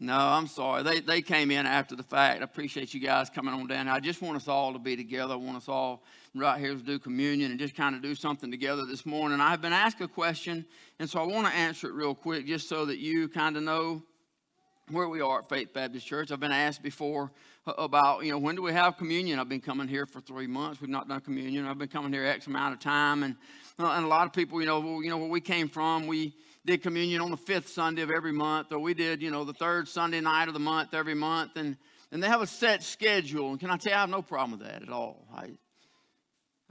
No, I'm sorry. They, they came in after the fact. I appreciate you guys coming on down. I just want us all to be together. I want us all right here to do communion and just kind of do something together this morning. I've been asked a question, and so I want to answer it real quick just so that you kind of know where we are at Faith Baptist Church. I've been asked before about, you know, when do we have communion? I've been coming here for three months. We've not done communion. I've been coming here X amount of time. And, uh, and a lot of people, you know, well, you know, where we came from, we did communion on the fifth Sunday of every month, or we did, you know, the third Sunday night of the month every month. And, and they have a set schedule. And can I tell you, I have no problem with that at all. I,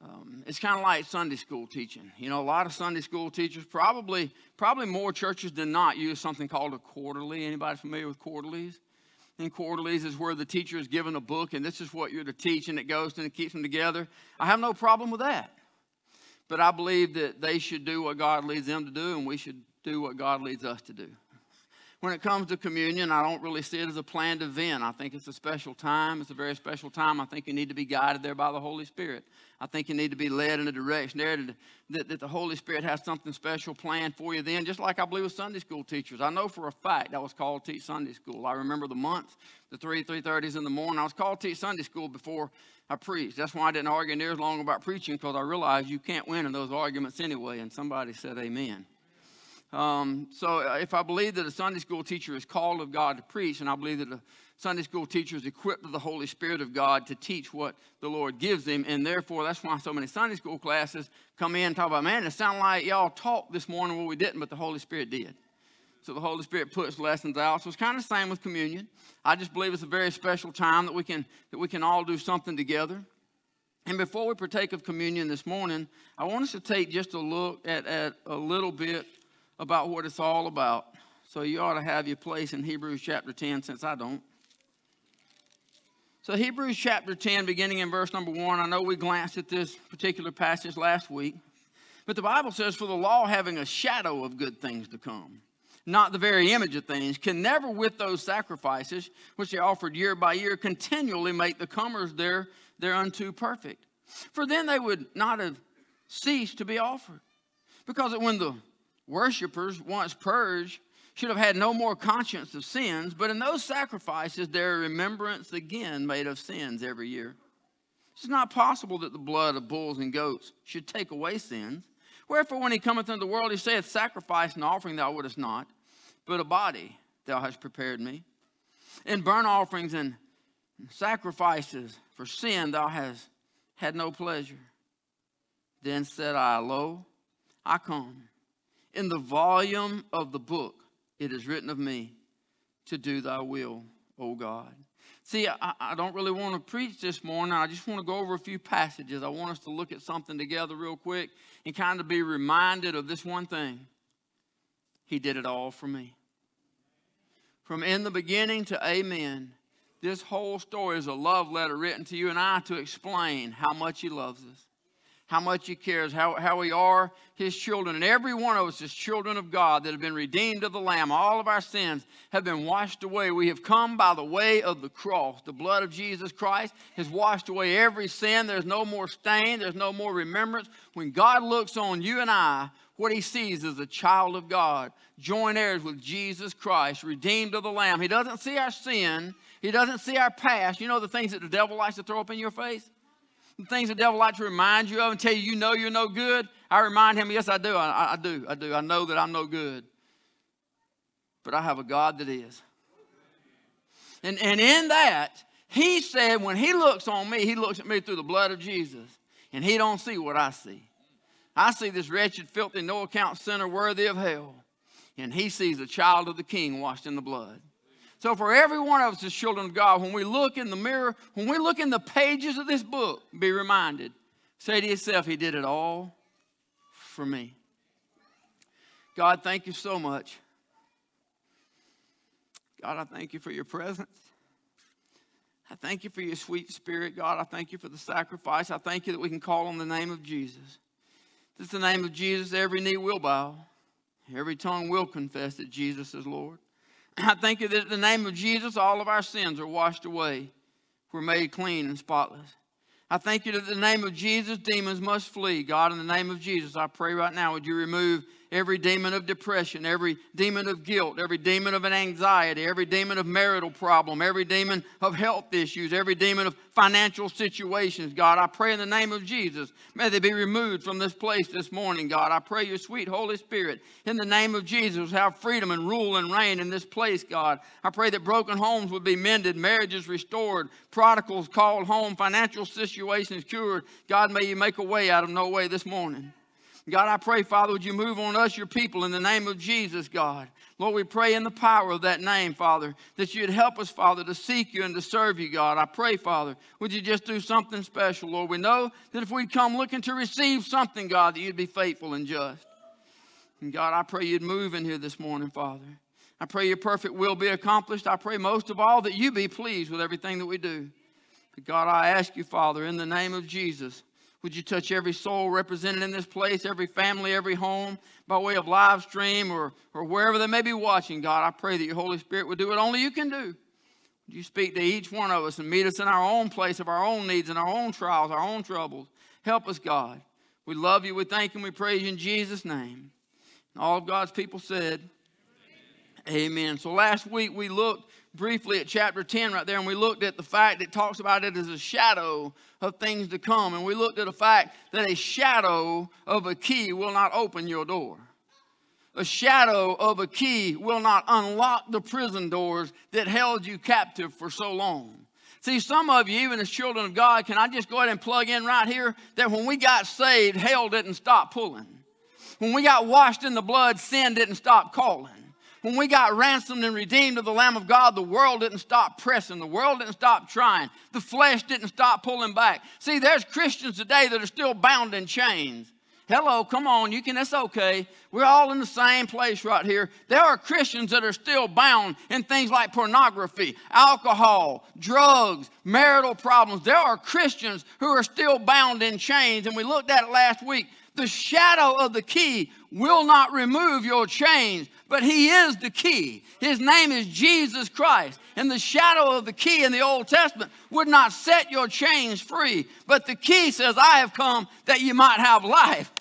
um, it's kind of like Sunday school teaching. You know, a lot of Sunday school teachers, probably, probably more churches than not, use something called a quarterly. Anybody familiar with quarterlies? And quarterlies is where the teacher is given a book, and this is what you're to teach, and it goes and it keeps them together. I have no problem with that. But I believe that they should do what God leads them to do, and we should do what God leads us to do. When it comes to communion, I don't really see it as a planned event. I think it's a special time. It's a very special time. I think you need to be guided there by the Holy Spirit. I think you need to be led in a direction there to, that, that the Holy Spirit has something special planned for you then, just like I believe with Sunday school teachers. I know for a fact I was called to teach Sunday school. I remember the month, the 3, 3.30s in the morning. I was called to teach Sunday school before I preached. That's why I didn't argue near as long about preaching because I realized you can't win in those arguments anyway, and somebody said amen. Um, so uh, if I believe that a Sunday school teacher is called of God to preach, and I believe that a Sunday school teacher is equipped with the Holy Spirit of God to teach what the Lord gives them, and therefore that's why so many Sunday school classes come in and talk about, man, it sounded like y'all talked this morning where we didn't, but the Holy Spirit did. So the Holy Spirit puts lessons out. So it's kind of the same with communion. I just believe it's a very special time that we can that we can all do something together. And before we partake of communion this morning, I want us to take just a look at, at a little bit about what it's all about. So you ought to have your place in Hebrews chapter 10 since I don't. So, Hebrews chapter 10, beginning in verse number 1, I know we glanced at this particular passage last week, but the Bible says, For the law having a shadow of good things to come, not the very image of things, can never with those sacrifices which they offered year by year continually make the comers there thereunto perfect. For then they would not have ceased to be offered. Because when the worshippers, once purged, should have had no more conscience of sins, but in those sacrifices there are remembrance again made of sins every year. It's not possible that the blood of bulls and goats should take away sins. Wherefore, when he cometh into the world, he saith, Sacrifice and offering thou wouldest not, but a body thou hast prepared me. In burnt offerings and sacrifices for sin thou hast had no pleasure. Then said I, Lo, I come. In the volume of the book it is written of me to do thy will, O God. See, I, I, don't really want to preach this morning. I just want to go over a few passages. I want us to look at something together real quick and kind of be reminded of this one thing He did it all for me. From in the beginning to amen, this whole story is a love letter written to you and I to explain how much He loves us how much He cares, how, how we are His children. And every one of us is children of God that have been redeemed of the Lamb. All of our sins have been washed away. We have come by the way of the cross. The blood of Jesus Christ has washed away every sin. There's no more stain, there's no more remembrance. When God looks on you and I, what he sees is a child of God, joint heirs with Jesus Christ, redeemed of the Lamb. He doesn't see our sin, he doesn't see our past. You know the things that the devil likes to throw up in your face? Things the devil likes to remind you of and tell you you know you're no good, I remind him, yes, I do. I, I do. I do. I know that I'm no good. But I have a God that is. And, and in that, he said, when he looks on me, he looks at me through the blood of Jesus, and he don't see what I see. I see this wretched, filthy, no account sinner worthy of hell, and he sees a child of the king washed in the blood. So, for every one of us as children of God, when we look in the mirror, when we look in the pages of this book, be reminded say to yourself, He did it all for me. God, thank you so much. God, I thank you for your presence. I thank you for your sweet spirit, God. I thank you for the sacrifice. I thank you that we can call on the name of Jesus. Is the name of Jesus, every knee will bow, every tongue will confess that Jesus is Lord. I thank you that in the name of Jesus, all of our sins are washed away. We're made clean and spotless. I thank you that in the name of Jesus, demons must flee. God, in the name of Jesus, I pray right now, would you remove every demon of depression, every demon of guilt, every demon of an anxiety, every demon of marital problem, every demon of health issues, every demon of financial situations, God. I pray in the name of Jesus, may they be removed from this place this morning, God. I pray your sweet Holy Spirit, in the name of Jesus, have freedom and rule and reign in this place, God. I pray that broken homes would be mended, marriages restored, prodigals called home, financial situations cured. God, may you make a way out of no way this morning. God, I pray, Father, would you move on us, your people, in the name of Jesus, God. Lord, we pray in the power of that name, Father, that you'd help us, Father, to seek you and to serve you, God. I pray, Father, would you just do something special, Lord? We know that if we'd come looking to receive something, God, that you'd be faithful and just. And God, I pray you'd move in here this morning, Father. I pray your perfect will be accomplished. I pray most of all that you be pleased with everything that we do. But God, I ask you, Father, in the name of Jesus, would you touch every soul represented in this place, every family, every home, by way of live stream or, or wherever they may be watching, God? I pray that your Holy Spirit would do what only you can do. Would you speak to each one of us and meet us in our own place of our own needs and our own trials, our own troubles? Help us, God. We love you. We thank you. And we praise you in Jesus' name. And all of God's people said, Amen. Amen. So last week we looked briefly at chapter 10 right there, and we looked at the fact it talks about it as a shadow of things to come. And we looked at the fact that a shadow of a key will not open your door. A shadow of a key will not unlock the prison doors that held you captive for so long. See, some of you, even as children of God, can I just go ahead and plug in right here that when we got saved, hell didn't stop pulling. When we got washed in the blood, sin didn't stop calling when we got ransomed and redeemed of the Lamb of God, the world didn't stop pressing. The world didn't stop trying. The flesh didn't stop pulling back. See, there's Christians today that are still bound in chains. Hello, come on, you can, that's okay. We're all in the same place right here. There are Christians that are still bound in things like pornography, alcohol, drugs, marital problems. There are Christians who are still bound in chains, and we looked at it last week. The shadow of the key will not remove your chains, but He is the key. His name is Jesus Christ. And the shadow of the key in the Old Testament would not set your chains free. But the key says, I have come that you might have life,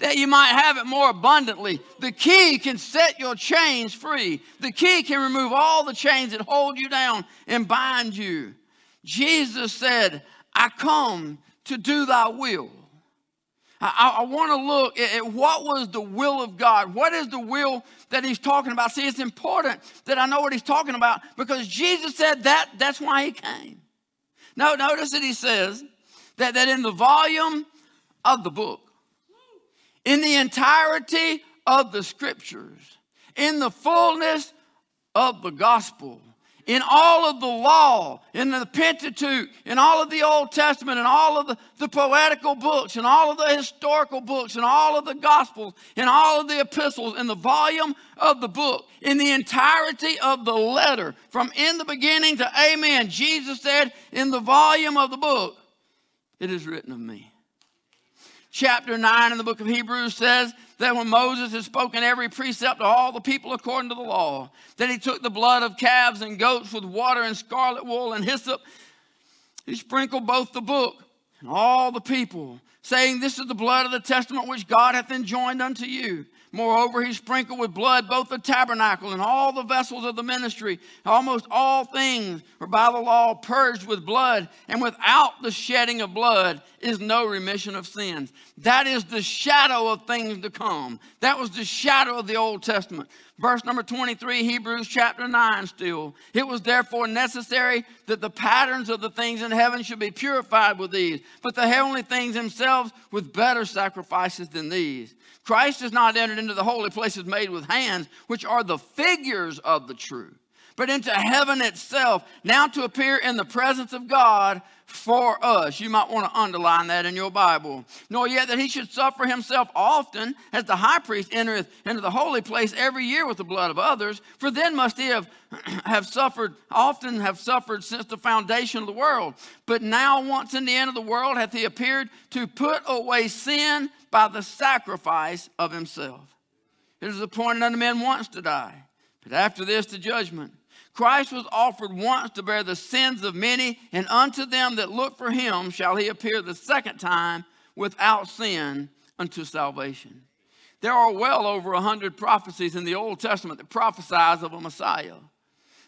that you might have it more abundantly. The key can set your chains free. The key can remove all the chains that hold you down and bind you. Jesus said, I come to do thy will. I, I want to look at, at what was the will of God. What is the will that he's talking about? See, it's important that I know what he's talking about because Jesus said that that's why he came. Now, notice that he says that, that in the volume of the book, in the entirety of the scriptures, in the fullness of the gospel, in all of the law, in the Pentateuch, in all of the Old Testament, in all of the, the poetical books, in all of the historical books, in all of the Gospels, in all of the epistles, in the volume of the book, in the entirety of the letter, from in the beginning to amen, Jesus said, in the volume of the book, it is written of me. Chapter 9 in the book of Hebrews says that when Moses had spoken every precept to all the people according to the law, that he took the blood of calves and goats with water and scarlet wool and hyssop, he sprinkled both the book and all the people, saying, This is the blood of the testament which God hath enjoined unto you. Moreover, he sprinkled with blood both the tabernacle and all the vessels of the ministry. Almost all things were by the law purged with blood, and without the shedding of blood is no remission of sins. That is the shadow of things to come. That was the shadow of the Old Testament. Verse number 23, Hebrews chapter 9 still. It was therefore necessary that the patterns of the things in heaven should be purified with these, but the heavenly things themselves with better sacrifices than these. Christ has not entered into the holy places made with hands, which are the figures of the true, but into heaven itself, now to appear in the presence of God for us. You might want to underline that in your Bible. Nor yet that he should suffer himself often, as the high priest entereth into the holy place every year with the blood of others. For then must he have, have suffered, often have suffered since the foundation of the world. But now, once in the end of the world, hath he appeared to put away sin by the sacrifice of himself. It is appointed unto men once to die, but after this the judgment. Christ was offered once to bear the sins of many, and unto them that look for him shall he appear the second time without sin unto salvation. There are well over a hundred prophecies in the Old Testament that prophesies of a Messiah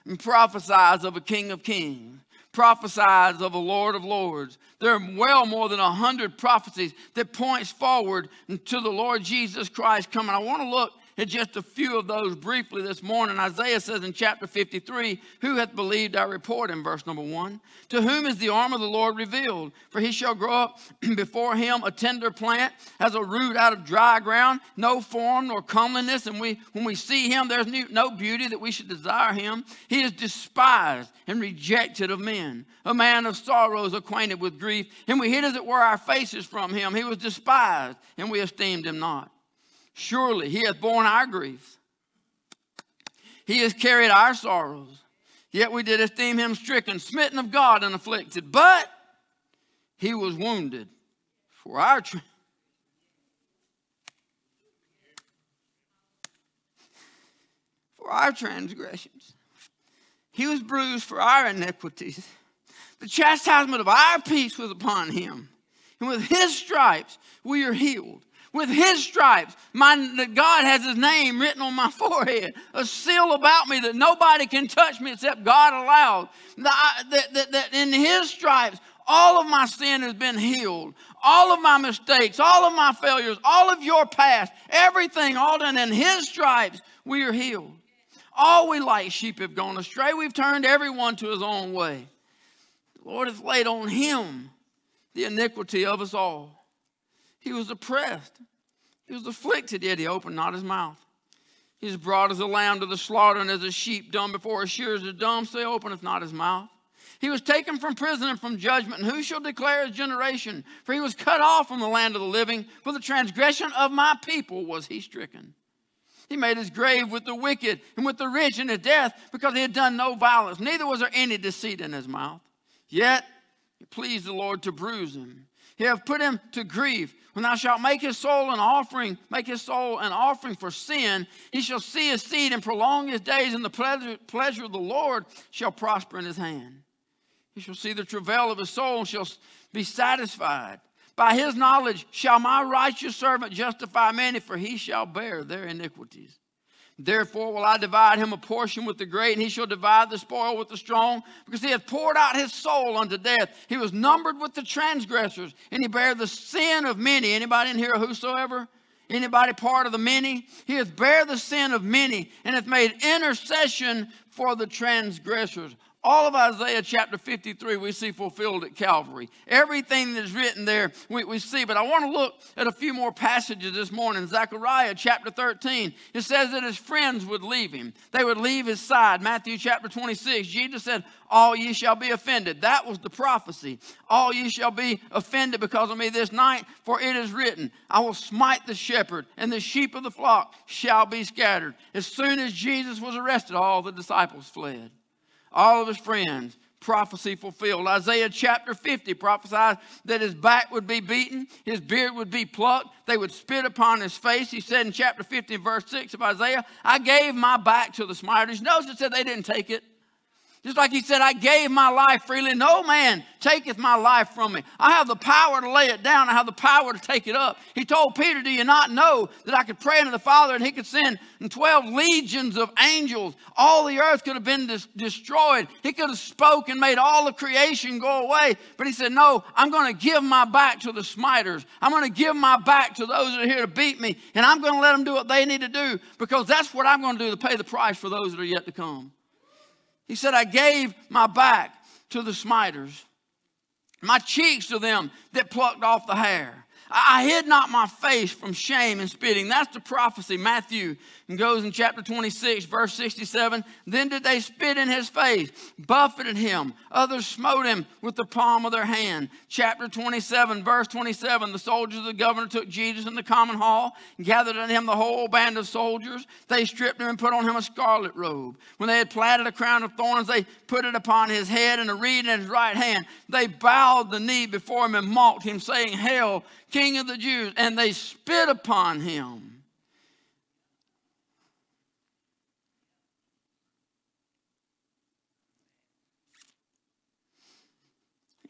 and prophesies of a King of Kings, prophesies of the Lord of Lords. There are well more than a hundred prophecies that points forward to the Lord Jesus Christ coming. I want to look at just a few of those briefly this morning. Isaiah says in chapter 53, Who hath believed our report in verse number one? To whom is the arm of the Lord revealed? For he shall grow up before him a tender plant, as a root out of dry ground, no form nor comeliness. And we, when we see him, there's no beauty that we should desire him. He is despised and rejected of men, a man of sorrows, acquainted with grief. And we hid as it were our faces from him. He was despised, and we esteemed him not. Surely he hath borne our griefs. He has carried our sorrows. Yet we did esteem him stricken, smitten of God, and afflicted. But he was wounded for our for our transgressions. He was bruised for our iniquities. The chastisement of our peace was upon him. And with his stripes we are healed with his stripes. My, God has his name written on my forehead, a seal about me that nobody can touch me except God allowed. That, that, that in his stripes, all of my sin has been healed. All of my mistakes, all of my failures, all of your past, everything, all done in his stripes, we are healed. All we like sheep have gone astray. We've turned everyone to his own way. The Lord has laid on him the iniquity of us all. He was oppressed. He was afflicted, yet he opened not his mouth. He is brought as a lamb to the slaughter, and as a sheep dumb before his shearers is dumb, so he openeth not his mouth. He was taken from prison and from judgment, and who shall declare his generation? For he was cut off from the land of the living. For the transgression of my people was he stricken. He made his grave with the wicked and with the rich in his death, because he had done no violence, neither was there any deceit in his mouth. Yet it pleased the Lord to bruise him. He hath put him to grief. When thou shalt make his soul an offering, make his soul an offering for sin, he shall see his seed and prolong his days, and the pleasure, pleasure of the Lord shall prosper in his hand. He shall see the travail of his soul and shall be satisfied. By his knowledge shall my righteous servant justify many, for he shall bear their iniquities. Therefore will I divide him a portion with the great, and he shall divide the spoil with the strong, because he hath poured out his soul unto death. He was numbered with the transgressors, and he bare the sin of many. Anybody in here, whosoever? Anybody part of the many? He hath bare the sin of many, and hath made intercession for the transgressors. All of Isaiah chapter 53 we see fulfilled at Calvary. Everything that's written there we, we see. But I want to look at a few more passages this morning. Zechariah chapter 13. It says that his friends would leave him. They would leave his side. Matthew chapter 26. Jesus said, All ye shall be offended. That was the prophecy. All ye shall be offended because of me this night, for it is written, I will smite the shepherd, and the sheep of the flock shall be scattered. As soon as Jesus was arrested, all the disciples fled all of his friends. Prophecy fulfilled. Isaiah chapter 50 prophesied that his back would be beaten, his beard would be plucked, they would spit upon his face. He said in chapter 50, verse 6 of Isaiah, I gave my back to the smiters. Notice it said they didn't take it. Just like he said, I gave my life freely. No man taketh my life from me. I have the power to lay it down. I have the power to take it up. He told Peter, Do you not know that I could pray unto the Father and he could send 12 legions of angels? All the earth could have been destroyed. He could have spoken, made all the creation go away. But he said, No, I'm going to give my back to the smiters. I'm going to give my back to those that are here to beat me. And I'm going to let them do what they need to do because that's what I'm going to do to pay the price for those that are yet to come. He said, I gave my back to the smiters, my cheeks to them that plucked off the hair. I hid not my face from shame and spitting. That's the prophecy. Matthew goes in chapter 26, verse 67. Then did they spit in his face, buffeted him. Others smote him with the palm of their hand. Chapter 27, verse 27. The soldiers of the governor took Jesus in the common hall, and gathered unto him the whole band of soldiers. They stripped him and put on him a scarlet robe. When they had platted a crown of thorns, they put it upon his head and a reed in his right hand. They bowed the knee before him and mocked him, saying, Hail, King of the Jews. And they spit upon him.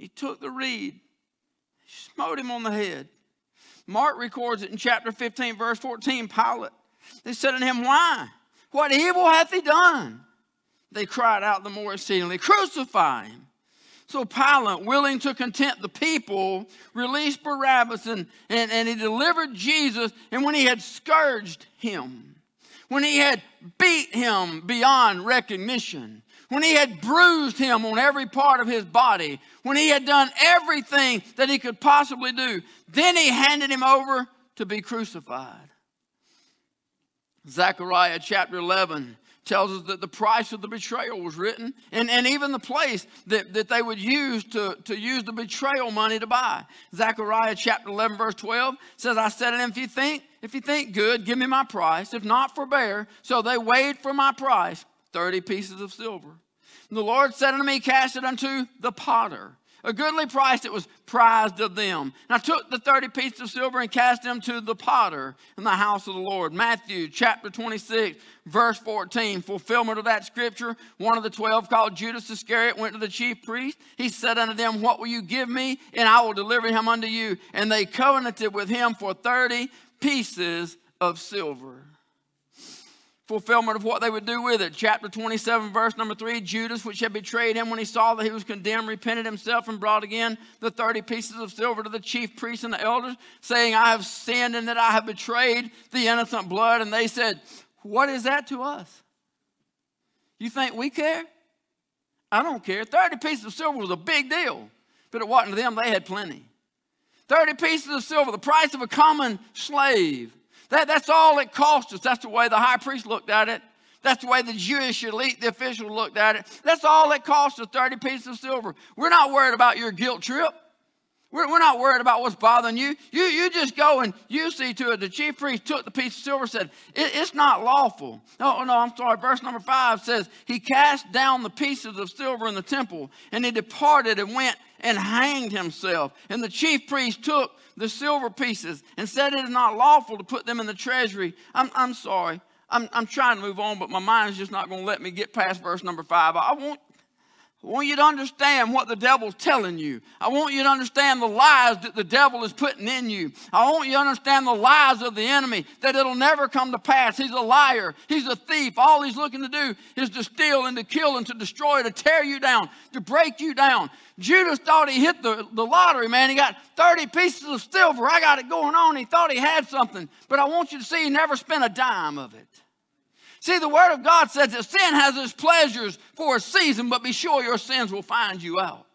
He took the reed, smote him on the head. Mark records it in chapter 15, verse 14. Pilate, they said unto him, Why? What evil hath he done? They cried out the more exceedingly, Crucify him. So Pilate, willing to content the people, released Barabbas and, and, and he delivered Jesus. And when he had scourged him, when he had beat him beyond recognition, when he had bruised him on every part of his body, when he had done everything that he could possibly do, then he handed him over to be crucified. Zechariah chapter 11 tells us that the price of the betrayal was written and, and even the place that, that they would use to, to use the betrayal money to buy. Zechariah chapter 11 verse 12 says, I said to him, if you think, if you think good, give me my price. If not, forbear. So they weighed for my price 30 pieces of silver. And the Lord said unto me, cast it unto the potter a goodly price that was prized of them. And I took the 30 pieces of silver and cast them to the potter in the house of the Lord. Matthew chapter 26, verse 14, fulfillment of that scripture. One of the 12 called Judas Iscariot went to the chief priest. He said unto them, What will you give me? And I will deliver him unto you. And they covenanted with him for 30 pieces of silver fulfillment of what they would do with it. Chapter 27, verse number 3 Judas, which had betrayed him when he saw that he was condemned, repented himself and brought again the 30 pieces of silver to the chief priests and the elders, saying, I have sinned and that I have betrayed the innocent blood. And they said, What is that to us? You think we care? I don't care. 30 pieces of silver was a big deal, but it wasn't to them, they had plenty. 30 pieces of silver, the price of a common slave. That, that's all it cost us. That's the way the high priest looked at it. That's the way the Jewish elite, the officials looked at it. That's all it cost us 30 pieces of silver. We're not worried about your guilt trip. We're, we're not worried about what's bothering you. You, you just go and you see to it. The chief priest took the piece of silver said, it, It's not lawful. No, no, I'm sorry. Verse number five says, He cast down the pieces of silver in the temple, and he departed and went and hanged himself. And the chief priest took the silver pieces and said it is not lawful to put them in the treasury. I'm, I'm sorry. I'm, I'm trying to move on, but my mind is just not going to let me get past verse number five. I want, I want you to understand what the devil's telling you. I want you to understand the lies that the devil is putting in you. I want you to understand the lies of the enemy, that it'll never come to pass. He's a liar. He's a thief. All he's looking to do is to steal and to kill and to destroy, to tear you down, to break you down. Judas thought he hit the, the lottery, man. He got 30 pieces of silver. I got it going on. He thought he had something. But I want you to see he never spent a dime of it. See, the Word of God says that sin has its pleasures for a season, but be sure your sins will find you out.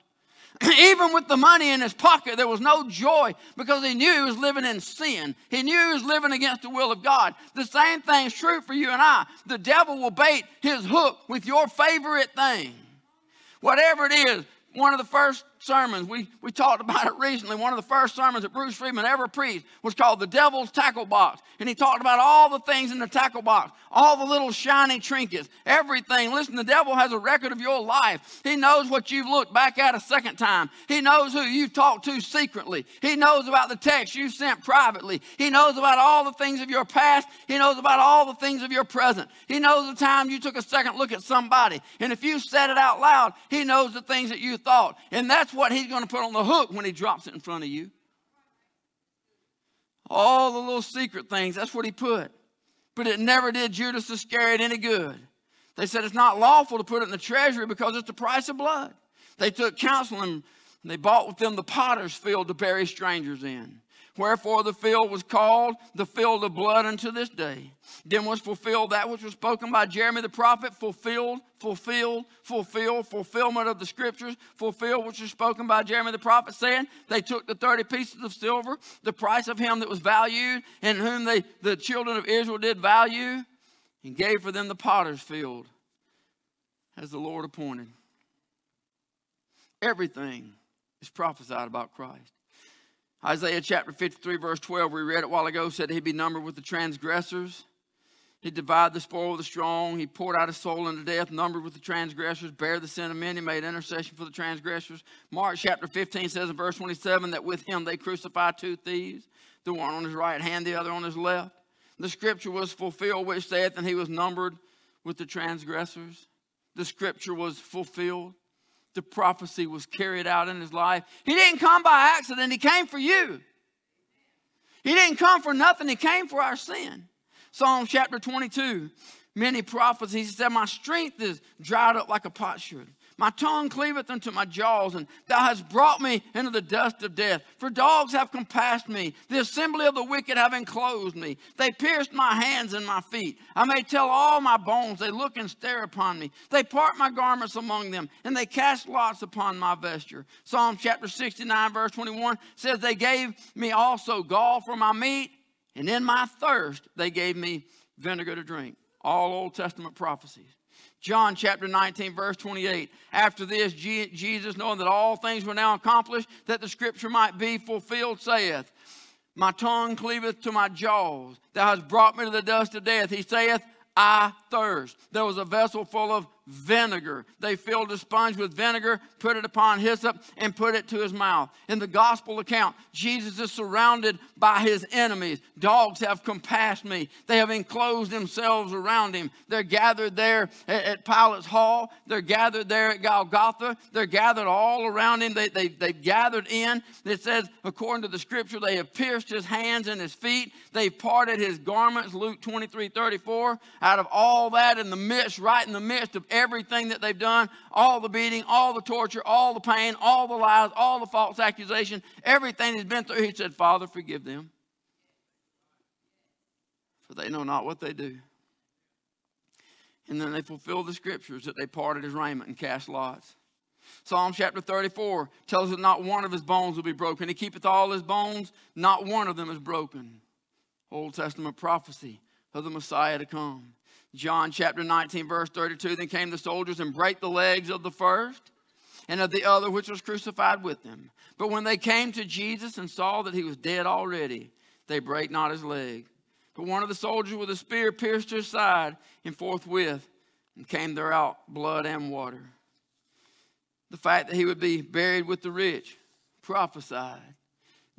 Even with the money in his pocket, there was no joy because he knew he was living in sin. He knew he was living against the will of God. The same thing is true for you and I. The devil will bait his hook with your favorite thing. Whatever it is, one of the first sermons, we, we talked about it recently. One of the first sermons that Bruce Friedman ever preached was called The Devil's Tackle Box. And he talked about all the things in the tackle box, all the little shiny trinkets, everything. Listen, the devil has a record of your life. He knows what you've looked back at a second time. He knows who you've talked to secretly. He knows about the text you've sent privately. He knows about all the things of your past. He knows about all the things of your present. He knows the time you took a second look at somebody. And if you said it out loud, he knows the things that you thought. And that's what he's going to put on the hook when he drops it in front of you. All the little secret things, that's what he put. But it never did Judas Iscariot any good. They said it's not lawful to put it in the treasury because it's the price of blood. They took counsel and they bought with them the potter's field to bury strangers in. Wherefore the field was called the field of blood unto this day. Then was fulfilled that which was spoken by Jeremy the prophet, fulfilled, fulfilled, fulfilled, fulfillment of the scriptures, fulfilled which was spoken by Jeremy the prophet, saying, They took the 30 pieces of silver, the price of him that was valued, and whom they, the children of Israel did value, and gave for them the potter's field, as the Lord appointed. Everything is prophesied about Christ. Isaiah chapter 53, verse 12, we read it a while ago, said he'd be numbered with the transgressors. He'd divide the spoil of the strong. He poured out his soul unto death, numbered with the transgressors, bare the sin of many, made intercession for the transgressors. Mark chapter 15 says in verse 27 that with him they crucified two thieves, the one on his right hand, the other on his left. The scripture was fulfilled, which saith, and he was numbered with the transgressors. The scripture was fulfilled the prophecy was carried out in his life. He didn't come by accident, he came for you. He didn't come for nothing, He came for our sin. Psalm chapter 22, many prophecies, He said, My strength is dried up like a potsherd. My tongue cleaveth unto my jaws, and thou hast brought me into the dust of death. For dogs have compassed me, the assembly of the wicked have enclosed me. They pierced my hands and my feet. I may tell all my bones, they look and stare upon me. They part my garments among them, and they cast lots upon my vesture. Psalm chapter 69, verse 21 says, They gave me also gall for my meat, and in my thirst they gave me vinegar to drink. All Old Testament prophecies. John chapter 19, verse 28. After this, Jesus, knowing that all things were now accomplished, that the scripture might be fulfilled, saith, My tongue cleaveth to my jaws. Thou hast brought me to the dust of death. He saith, I thirst. There was a vessel full of vinegar. They filled a sponge with vinegar, put it upon hyssop, and put it to his mouth. In the gospel account, Jesus is surrounded by his enemies. Dogs have compassed me, they have enclosed themselves around him. They're gathered there at, at Pilate's hall, they're gathered there at Golgotha, they're gathered all around him. They, they, they've gathered in. It says, according to the scripture, they have pierced his hands and his feet, they've parted his garments, Luke 23 34. Out of all that, in the midst, right in the midst of everything that they've done, all the beating, all the torture, all the pain, all the lies, all the false accusation, everything he's been through, he said, Father, forgive them. For they know not what they do. And then they fulfilled the scriptures that they parted his raiment and cast lots. Psalm chapter 34 tells us not one of his bones will be broken. He keepeth all his bones, not one of them is broken. Old Testament prophecy of the Messiah to come. John chapter 19, verse 32 Then came the soldiers and brake the legs of the first and of the other which was crucified with them. But when they came to Jesus and saw that he was dead already, they brake not his leg. But one of the soldiers with a spear pierced his side, and forthwith and came there out blood and water. The fact that he would be buried with the rich prophesied.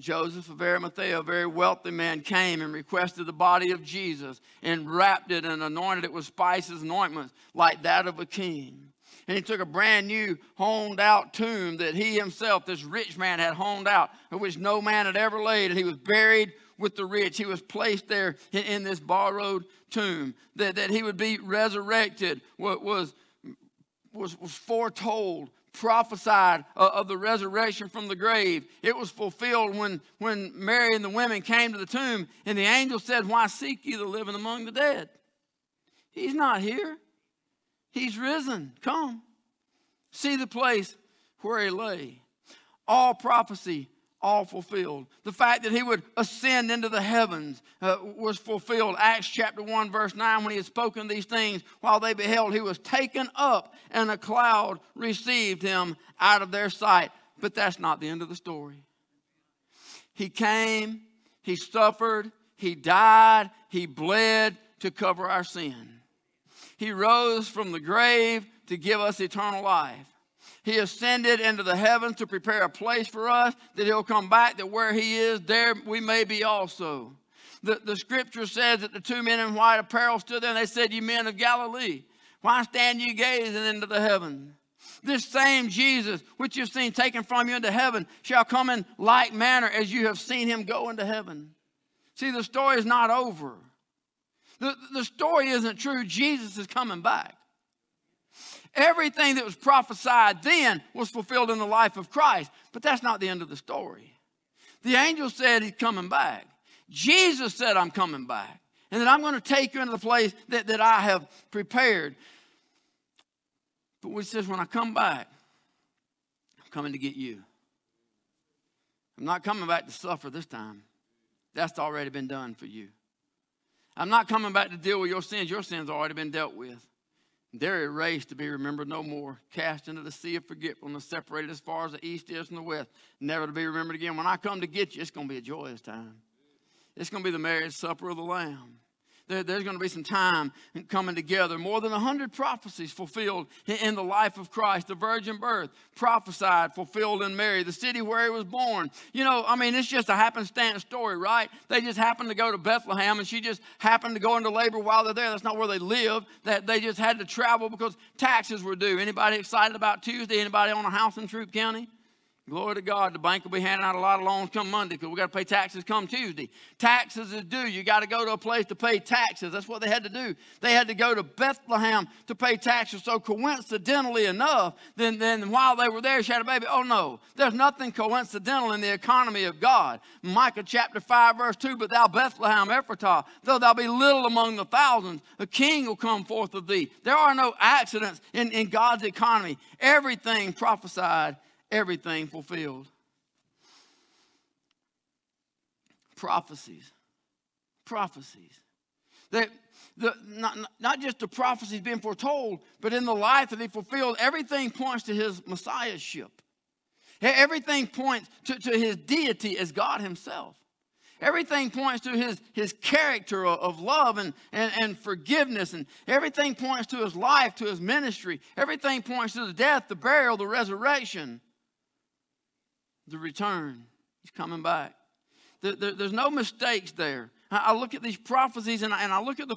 Joseph of Arimathea, a very wealthy man, came and requested the body of Jesus and wrapped it and anointed it with spices and ointments like that of a king. And he took a brand new honed out tomb that he himself, this rich man, had honed out, which no man had ever laid, and he was buried with the rich. He was placed there in, in this borrowed tomb. That, that he would be resurrected what was, was, was foretold prophesied of the resurrection from the grave. It was fulfilled when, when Mary and the women came to the tomb, and the angel said, Why seek ye the living among the dead? He's not here. He's risen. Come. See the place where he lay. All prophecy all fulfilled. The fact that he would ascend into the heavens uh, was fulfilled. Acts chapter 1, verse 9, when he had spoken these things while they beheld, he was taken up, and a cloud received him out of their sight. But that's not the end of the story. He came, he suffered, he died, he bled to cover our sin. He rose from the grave to give us eternal life. He ascended into the heavens to prepare a place for us, that he'll come back, that where he is, there we may be also. The, the scripture says that the two men in white apparel stood there and they said, You men of Galilee, why stand you gazing into the heaven? This same Jesus, which you've seen taken from you into heaven, shall come in like manner as you have seen him go into heaven. See, the story is not over. The, the story isn't true. Jesus is coming back. Everything that was prophesied then was fulfilled in the life of Christ. But that's not the end of the story. The angel said he's coming back. Jesus said, I'm coming back. And that I'm going to take you into the place that, that I have prepared. But he says, when I come back, I'm coming to get you. I'm not coming back to suffer this time. That's already been done for you. I'm not coming back to deal with your sins. Your sins already been dealt with. They're erased to be remembered no more, cast into the sea of forgetfulness, separated as far as the east is from the west, never to be remembered again. When I come to get you, it's going to be a joyous time. It's going to be the marriage supper of the Lamb there, there's going to be some time coming together. More than 100 prophecies fulfilled in the life of Christ. The virgin birth prophesied, fulfilled in Mary, the city where he was born. You know, I mean, it's just a happenstance story, right? They just happened to go to Bethlehem and she just happened to go into labor while they're there. That's not where they live. That they just had to travel because taxes were due. Anybody excited about Tuesday? Anybody on a house in Troup County? Glory to God. The bank will be handing out a lot of loans come Monday because we got to pay taxes come Tuesday. Taxes is due. You got to go to a place to pay taxes. That's what they had to do. They had to go to Bethlehem to pay taxes. So coincidentally enough, then, then while they were there, she had a baby. Oh no, there's nothing coincidental in the economy of God. Micah chapter 5, verse 2, but thou Bethlehem Ephratah, though thou be little among the thousands, a king will come forth of thee. There are no accidents in, in God's economy. Everything prophesied everything fulfilled. Prophecies. Prophecies. That the, not, not just the prophecies being foretold, but in the life that he fulfilled, everything points to his messiahship. Everything points to, to his deity as God himself. Everything points to his, his character of love and, and, and forgiveness, and everything points to his life, to his ministry. Everything points to the death, the burial, the resurrection the return. He's coming back. there's no mistakes there. I, look at these prophecies and I, and I look at the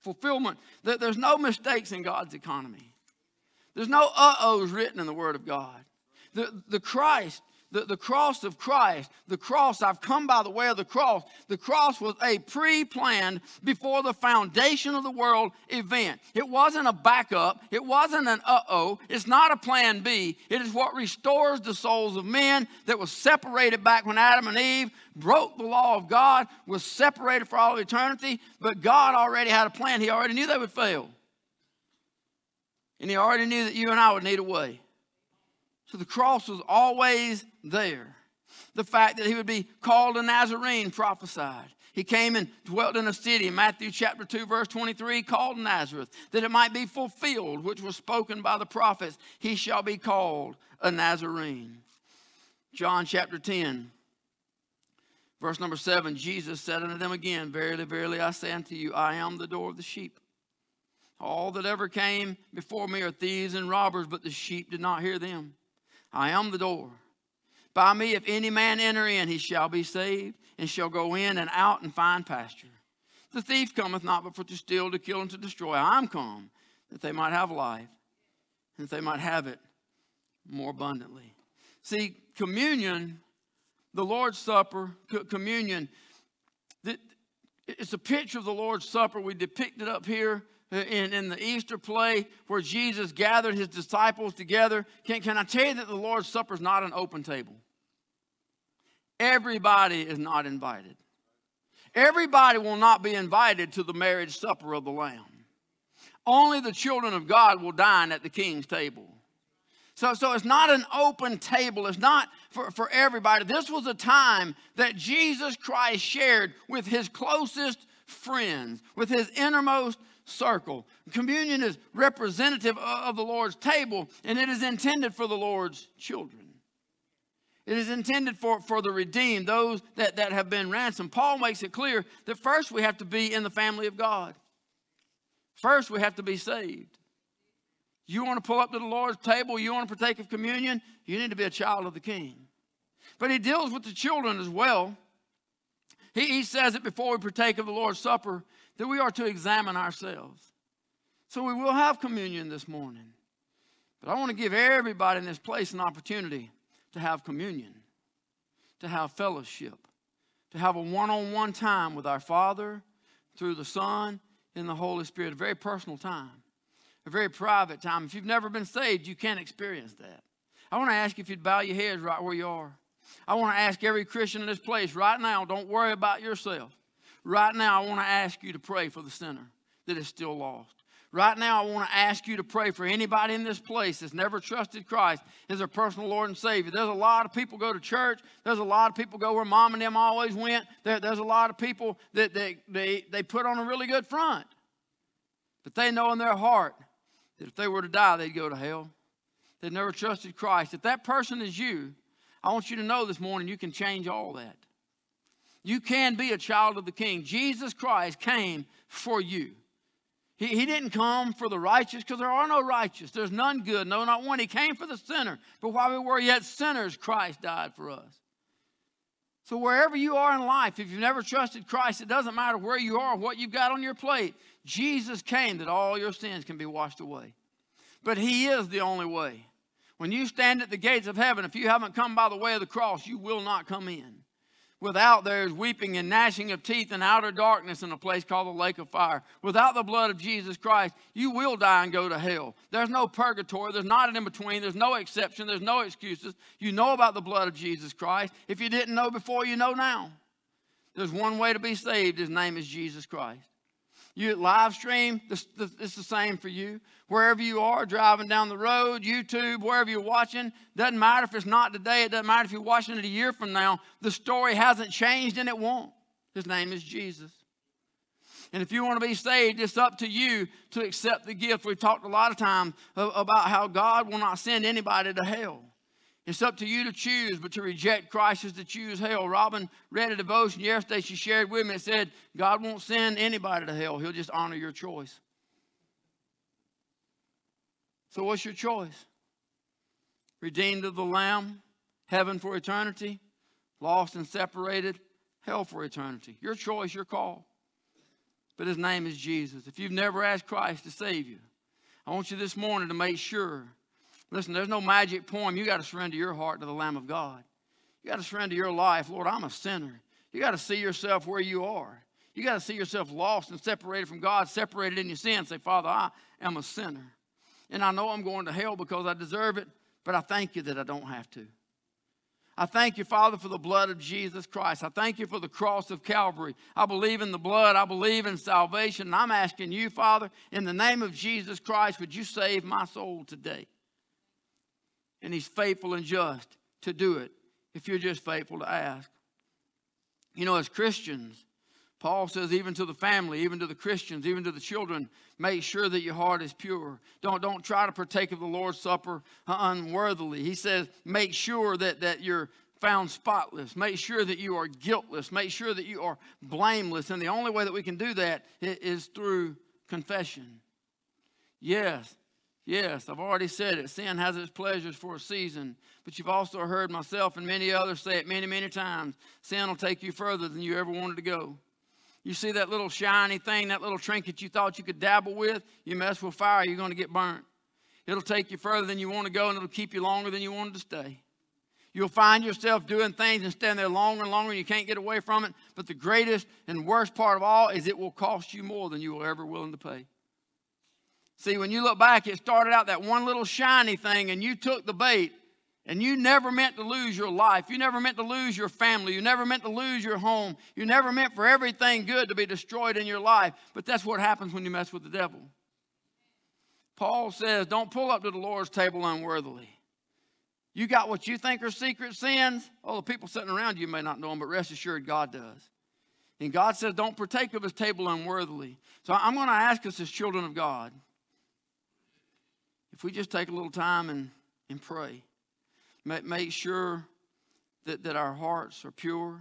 fulfillment. there's no mistakes in God's economy. There's no uh ohs written in the Word of God. The, the Christ the, the cross of Christ, the cross, I've come by the way of the cross. The cross was a pre planned, before the foundation of the world event. It wasn't a backup, it wasn't an uh oh, it's not a plan B. It is what restores the souls of men that was separated back when Adam and Eve broke the law of God, was separated for all eternity, but God already had a plan. He already knew they would fail. And He already knew that you and I would need a way. So the cross was always there. The fact that he would be called a Nazarene prophesied. He came and dwelt in a city, Matthew chapter 2, verse 23, called Nazareth, that it might be fulfilled, which was spoken by the prophets, he shall be called a Nazarene. John chapter 10, verse number 7, Jesus said unto them again, Verily, verily, I say unto you, I am the door of the sheep. All that ever came before me are thieves and robbers, but the sheep did not hear them. I am the door. By me, if any man enter in, he shall be saved, and shall go in and out and find pasture. The thief cometh not but for to steal, to kill, and to destroy. I'm come that they might have life, and that they might have it more abundantly. See, communion, the Lord's Supper, communion, it's a picture of the Lord's Supper. We depict it up here in, in the Easter play where Jesus gathered his disciples together. Can, can I tell you that the Lord's Supper is not an open table? Everybody is not invited. Everybody will not be invited to the marriage supper of the Lamb. Only the children of God will dine at the king's table. So, so it's not an open table. It's not for, for everybody. This was a time that Jesus Christ shared with his closest friends, with his innermost circle. Communion is representative of the Lord's table, and it is intended for the Lord's children. It is intended for, for the redeemed, those that, that have been ransomed. Paul makes it clear that first we have to be in the family of God. First, we have to be saved. You want to pull up to the Lord's table, you want to partake of communion, you need to be a child of the King. But he deals with the children as well. He, he says it before we partake of the Lord's Supper that we are to examine ourselves. So we will have communion this morning. But I want to give everybody in this place an opportunity to have communion, to have fellowship, to have a one on one time with our Father through the Son and the Holy Spirit, a very personal time, a very private time. If you've never been saved, you can't experience that. I want to ask you if you'd bow your heads right where you are. I want to ask every Christian in this place right now, don't worry about yourself. Right now, I want to ask you to pray for the sinner that is still lost. Right now, I want to ask you to pray for anybody in this place that's never trusted Christ as their personal Lord and Savior. There's a lot of people go to church. There's a lot of people go where mom and them always went. There, there's a lot of people that they, they, they put on a really good front. But they know in their heart that if they were to die, they'd go to hell. They've never trusted Christ. If that person is you, I want you to know this morning you can change all that. You can be a child of the King. Jesus Christ came for you. He, he didn't come for the righteous because there are no righteous. There's none good, no, not one. He came for the sinner. But while we were yet sinners, Christ died for us. So, wherever you are in life, if you've never trusted Christ, it doesn't matter where you are, what you've got on your plate. Jesus came that all your sins can be washed away. But He is the only way. When you stand at the gates of heaven, if you haven't come by the way of the cross, you will not come in. Without there is weeping and gnashing of teeth and outer darkness in a place called the lake of fire. Without the blood of Jesus Christ, you will die and go to hell. There's no purgatory. There's not an in between. There's no exception. There's no excuses. You know about the blood of Jesus Christ. If you didn't know before, you know now. There's one way to be saved. His name is Jesus Christ. You live stream, this, this, it's the same for you. Wherever you are, driving down the road, YouTube, wherever you're watching, doesn't matter if it's not today, it doesn't matter if you're watching it a year from now. The story hasn't changed and it won't. His name is Jesus. And if you want to be saved, it's up to you to accept the gift. We've talked a lot of times about how God will not send anybody to hell. It's up to you to choose, but to reject Christ is to choose hell. Robin read a devotion yesterday. She shared with me. It said, God won't send anybody to hell, He'll just honor your choice. So, what's your choice? Redeemed of the Lamb, heaven for eternity, lost and separated, hell for eternity. Your choice, your call. But His name is Jesus. If you've never asked Christ to save you, I want you this morning to make sure Listen, there's no magic poem. You got to surrender your heart to the Lamb of God. You got to surrender your life. Lord, I'm a sinner. You got to see yourself where you are. You got to see yourself lost and separated from God, separated in your sin. Say, Father, I am a sinner. And I know I'm going to hell because I deserve it, but I thank you that I don't have to. I thank you, Father, for the blood of Jesus Christ. I thank you for the cross of Calvary. I believe in the blood. I believe in salvation. And I'm asking you, Father, in the name of Jesus Christ, would you save my soul today? And He's faithful and just to do it if you're just faithful to ask. You know, as Christians, Paul says, even to the family, even to the Christians, even to the children, make sure that your heart is pure. Don't, don't try to partake of the Lord's Supper unworthily. He says, make sure that, that you're found spotless. Make sure that you are guiltless. Make sure that you are blameless. And the only way that we can do that is through confession. Yes, Yes, I've already said it. Sin has its pleasures for a season, but you've also heard myself and many others say it many, many times. Sin will take you further than you ever wanted to go. You see that little shiny thing, that little trinket you thought you could dabble with, you mess with fire, you're going to get burnt. It'll take you further than you want to go, and it'll keep you longer than you wanted to stay. You'll find yourself doing things and staying there longer and longer, and you can't get away from it. But the greatest and worst part of all is it will cost you more than you were ever willing to pay. See, when you look back, it started out that one little shiny thing, and you took the bait, and you never meant to lose your life. You never meant to lose your family. You never meant to lose your home. You never meant for everything good to be destroyed in your life. But that's what happens when you mess with the devil. Paul says, Don't pull up to the Lord's table unworthily. You got what you think are secret sins. Oh, the people sitting around you may not know them, but rest assured, God does. And God says, Don't partake of his table unworthily. So I'm going to ask us as children of God if we just take a little time and, and pray, make, make sure that, that our hearts are pure.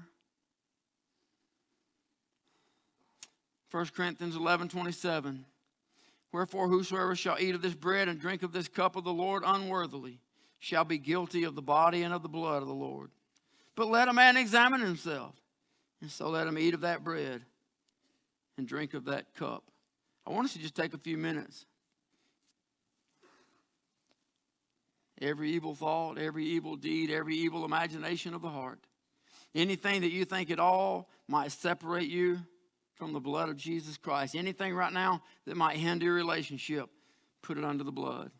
1 Corinthians 11 27. Wherefore, whosoever shall eat of this bread and drink of this cup of the Lord unworthily shall be guilty of the body and of the blood of the Lord. But let a man examine himself, and so let him eat of that bread and drink of that cup. I want us to just take a few minutes every evil thought, every evil deed, every evil imagination of the heart. Anything that you think at all might separate you from the blood of Jesus Christ. Anything right now that might hinder your relationship, put it under the blood.